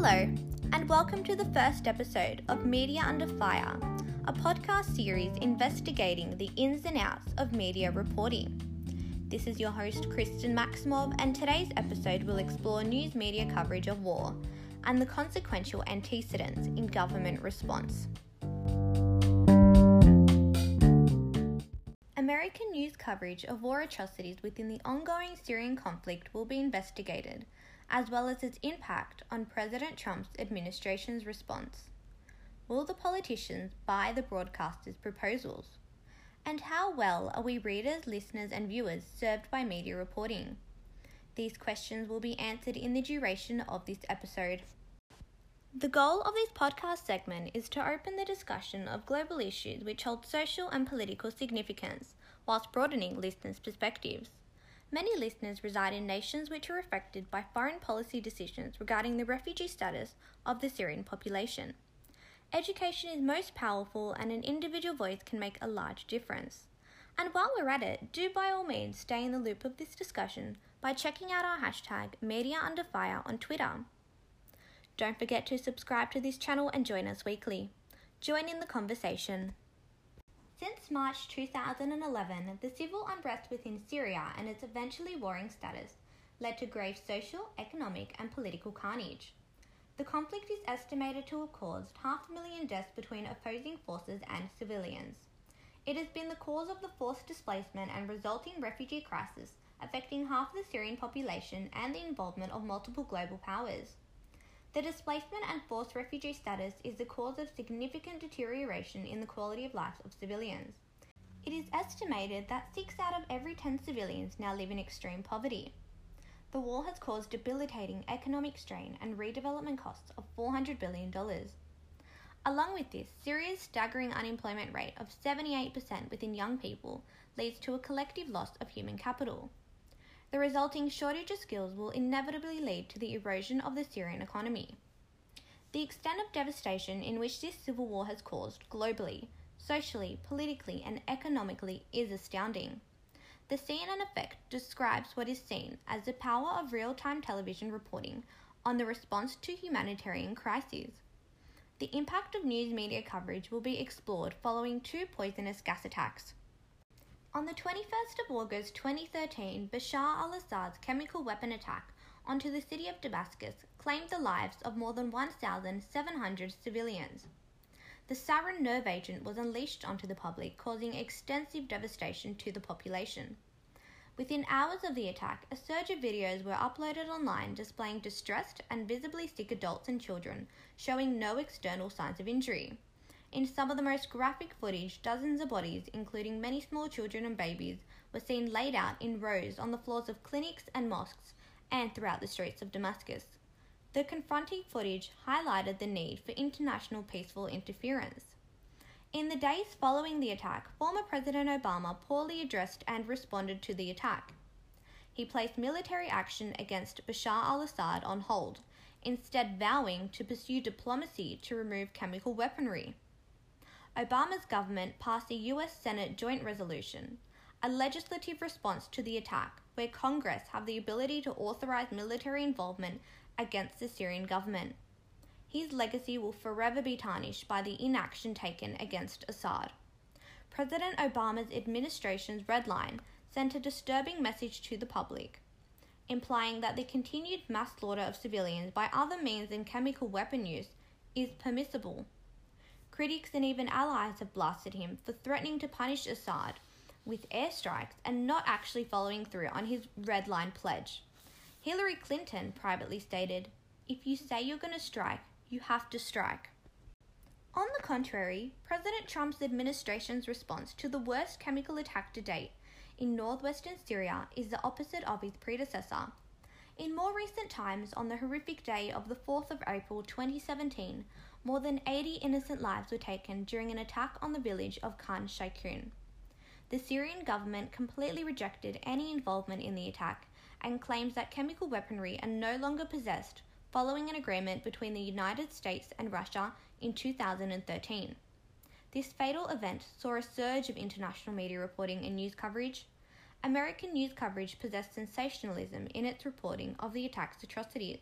Hello, and welcome to the first episode of Media Under Fire, a podcast series investigating the ins and outs of media reporting. This is your host, Kristen Maximov, and today's episode will explore news media coverage of war and the consequential antecedents in government response. American news coverage of war atrocities within the ongoing Syrian conflict will be investigated, as well as its impact on President Trump's administration's response. Will the politicians buy the broadcasters' proposals? And how well are we readers, listeners, and viewers served by media reporting? These questions will be answered in the duration of this episode. The goal of this podcast segment is to open the discussion of global issues which hold social and political significance, whilst broadening listeners' perspectives. Many listeners reside in nations which are affected by foreign policy decisions regarding the refugee status of the Syrian population. Education is most powerful, and an individual voice can make a large difference. And while we're at it, do by all means stay in the loop of this discussion by checking out our hashtag MediaUnderFire on Twitter. Don't forget to subscribe to this channel and join us weekly. Join in the conversation. Since March 2011, the civil unrest within Syria and its eventually warring status led to grave social, economic, and political carnage. The conflict is estimated to have caused half a million deaths between opposing forces and civilians. It has been the cause of the forced displacement and resulting refugee crisis, affecting half the Syrian population and the involvement of multiple global powers. The displacement and forced refugee status is the cause of significant deterioration in the quality of life of civilians. It is estimated that 6 out of every 10 civilians now live in extreme poverty. The war has caused debilitating economic strain and redevelopment costs of $400 billion. Along with this, Syria's staggering unemployment rate of 78% within young people leads to a collective loss of human capital. The resulting shortage of skills will inevitably lead to the erosion of the Syrian economy. The extent of devastation in which this civil war has caused globally, socially, politically, and economically is astounding. The CNN effect describes what is seen as the power of real time television reporting on the response to humanitarian crises. The impact of news media coverage will be explored following two poisonous gas attacks. On the 21st of August 2013, Bashar al Assad's chemical weapon attack onto the city of Damascus claimed the lives of more than 1,700 civilians. The sarin nerve agent was unleashed onto the public, causing extensive devastation to the population. Within hours of the attack, a surge of videos were uploaded online displaying distressed and visibly sick adults and children, showing no external signs of injury. In some of the most graphic footage, dozens of bodies, including many small children and babies, were seen laid out in rows on the floors of clinics and mosques and throughout the streets of Damascus. The confronting footage highlighted the need for international peaceful interference. In the days following the attack, former President Obama poorly addressed and responded to the attack. He placed military action against Bashar al Assad on hold, instead, vowing to pursue diplomacy to remove chemical weaponry. Obama's government passed a U.S. Senate joint resolution, a legislative response to the attack, where Congress have the ability to authorize military involvement against the Syrian government. His legacy will forever be tarnished by the inaction taken against Assad. President Obama's administration's red line sent a disturbing message to the public, implying that the continued mass slaughter of civilians by other means than chemical weapon use is permissible. Critics and even allies have blasted him for threatening to punish Assad with airstrikes and not actually following through on his red line pledge. Hillary Clinton privately stated, If you say you're going to strike, you have to strike. On the contrary, President Trump's administration's response to the worst chemical attack to date in northwestern Syria is the opposite of his predecessor. In more recent times, on the horrific day of the 4th of April 2017, more than 80 innocent lives were taken during an attack on the village of Khan Sheikhoun. The Syrian government completely rejected any involvement in the attack and claims that chemical weaponry are no longer possessed following an agreement between the United States and Russia in 2013. This fatal event saw a surge of international media reporting and news coverage. American news coverage possessed sensationalism in its reporting of the attack's atrocities.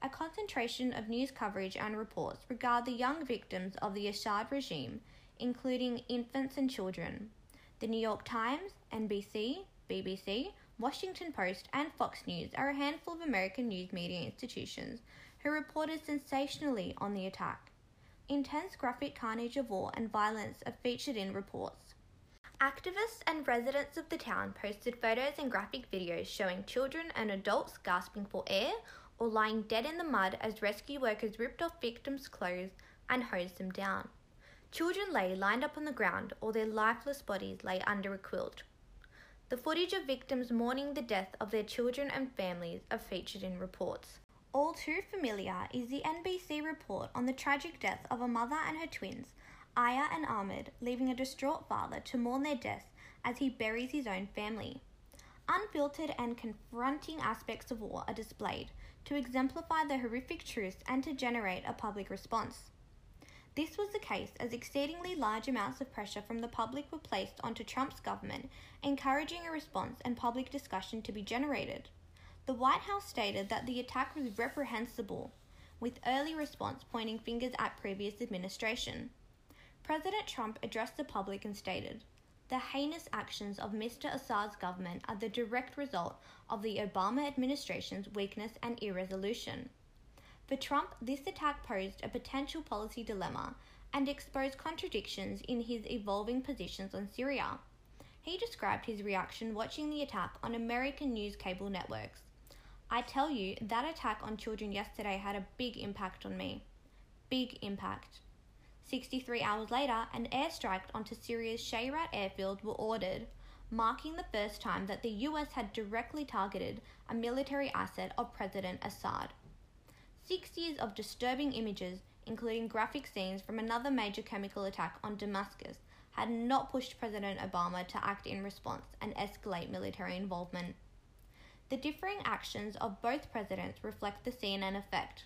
a concentration of news coverage and reports regard the young victims of the Assad regime, including infants and children. The New York Times, NBC, BBC, Washington Post, and Fox News are a handful of American news media institutions who reported sensationally on the attack. Intense graphic carnage of war and violence are featured in reports. Activists and residents of the town posted photos and graphic videos showing children and adults gasping for air or lying dead in the mud as rescue workers ripped off victims' clothes and hosed them down. Children lay lined up on the ground or their lifeless bodies lay under a quilt. The footage of victims mourning the death of their children and families are featured in reports. All too familiar is the NBC report on the tragic death of a mother and her twins Aya and Ahmed, leaving a distraught father to mourn their deaths as he buries his own family. Unfiltered and confronting aspects of war are displayed to exemplify the horrific truths and to generate a public response. This was the case as exceedingly large amounts of pressure from the public were placed onto Trump's government, encouraging a response and public discussion to be generated. The White House stated that the attack was reprehensible, with early response pointing fingers at previous administration. President Trump addressed the public and stated, The heinous actions of Mr. Assad's government are the direct result of the Obama administration's weakness and irresolution. For Trump, this attack posed a potential policy dilemma and exposed contradictions in his evolving positions on Syria. He described his reaction watching the attack on American news cable networks. I tell you, that attack on children yesterday had a big impact on me. Big impact. 63 hours later, an airstrike onto Syria's Shayrat airfield were ordered, marking the first time that the US had directly targeted a military asset of President Assad. Six years of disturbing images, including graphic scenes from another major chemical attack on Damascus, had not pushed President Obama to act in response and escalate military involvement. The differing actions of both presidents reflect the CNN effect.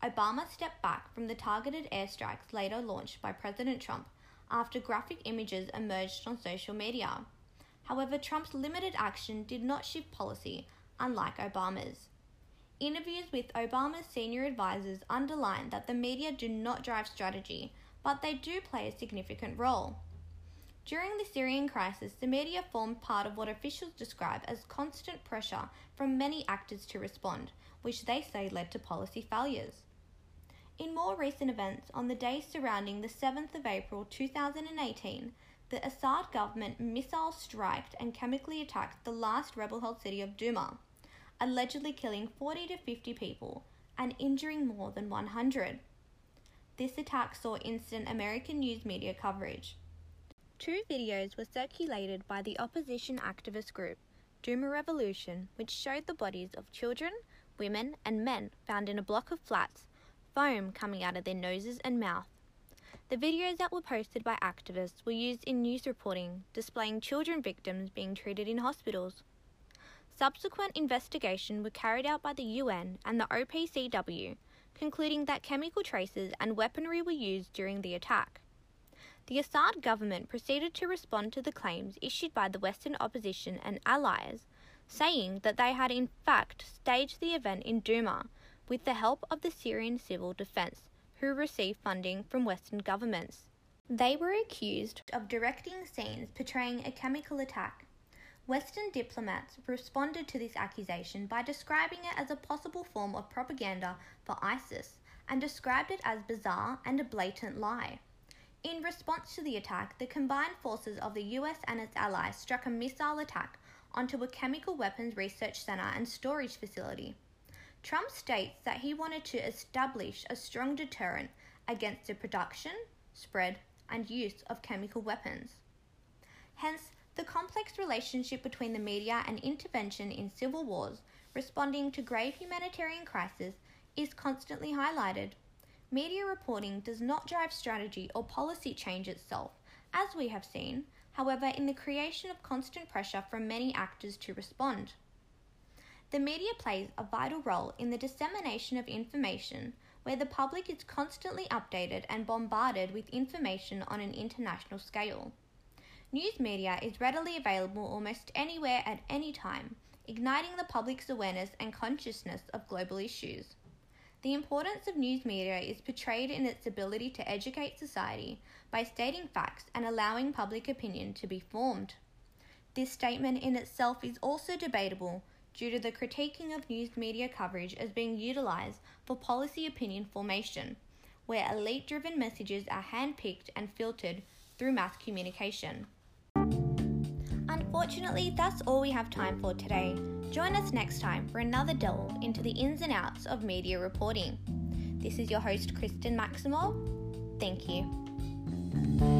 Obama stepped back from the targeted airstrikes later launched by President Trump after graphic images emerged on social media. However, Trump's limited action did not shift policy, unlike Obama's. Interviews with Obama's senior advisors underline that the media do not drive strategy, but they do play a significant role. During the Syrian crisis, the media formed part of what officials describe as constant pressure from many actors to respond, which they say led to policy failures. In more recent events, on the day surrounding the 7th of April 2018, the Assad government missile striked and chemically attacked the last rebel held city of Douma, allegedly killing 40 to 50 people and injuring more than 100. This attack saw instant American news media coverage. Two videos were circulated by the opposition activist group Douma Revolution, which showed the bodies of children, women, and men found in a block of flats foam coming out of their noses and mouth. The videos that were posted by activists were used in news reporting, displaying children victims being treated in hospitals. Subsequent investigation were carried out by the UN and the OPCW, concluding that chemical traces and weaponry were used during the attack. The Assad government proceeded to respond to the claims issued by the Western opposition and allies, saying that they had in fact staged the event in Douma with the help of the Syrian Civil Defense, who received funding from Western governments. They were accused of directing scenes portraying a chemical attack. Western diplomats responded to this accusation by describing it as a possible form of propaganda for ISIS and described it as bizarre and a blatant lie. In response to the attack, the combined forces of the US and its allies struck a missile attack onto a chemical weapons research center and storage facility. Trump states that he wanted to establish a strong deterrent against the production, spread, and use of chemical weapons. Hence, the complex relationship between the media and intervention in civil wars responding to grave humanitarian crises is constantly highlighted. Media reporting does not drive strategy or policy change itself, as we have seen, however, in the creation of constant pressure from many actors to respond. The media plays a vital role in the dissemination of information where the public is constantly updated and bombarded with information on an international scale. News media is readily available almost anywhere at any time, igniting the public's awareness and consciousness of global issues. The importance of news media is portrayed in its ability to educate society by stating facts and allowing public opinion to be formed. This statement in itself is also debatable due to the critiquing of news media coverage as being utilised for policy opinion formation, where elite driven messages are handpicked and filtered through mass communication. Unfortunately, that's all we have time for today. Join us next time for another delve into the ins and outs of media reporting. This is your host, Kristen Maximov. Thank you.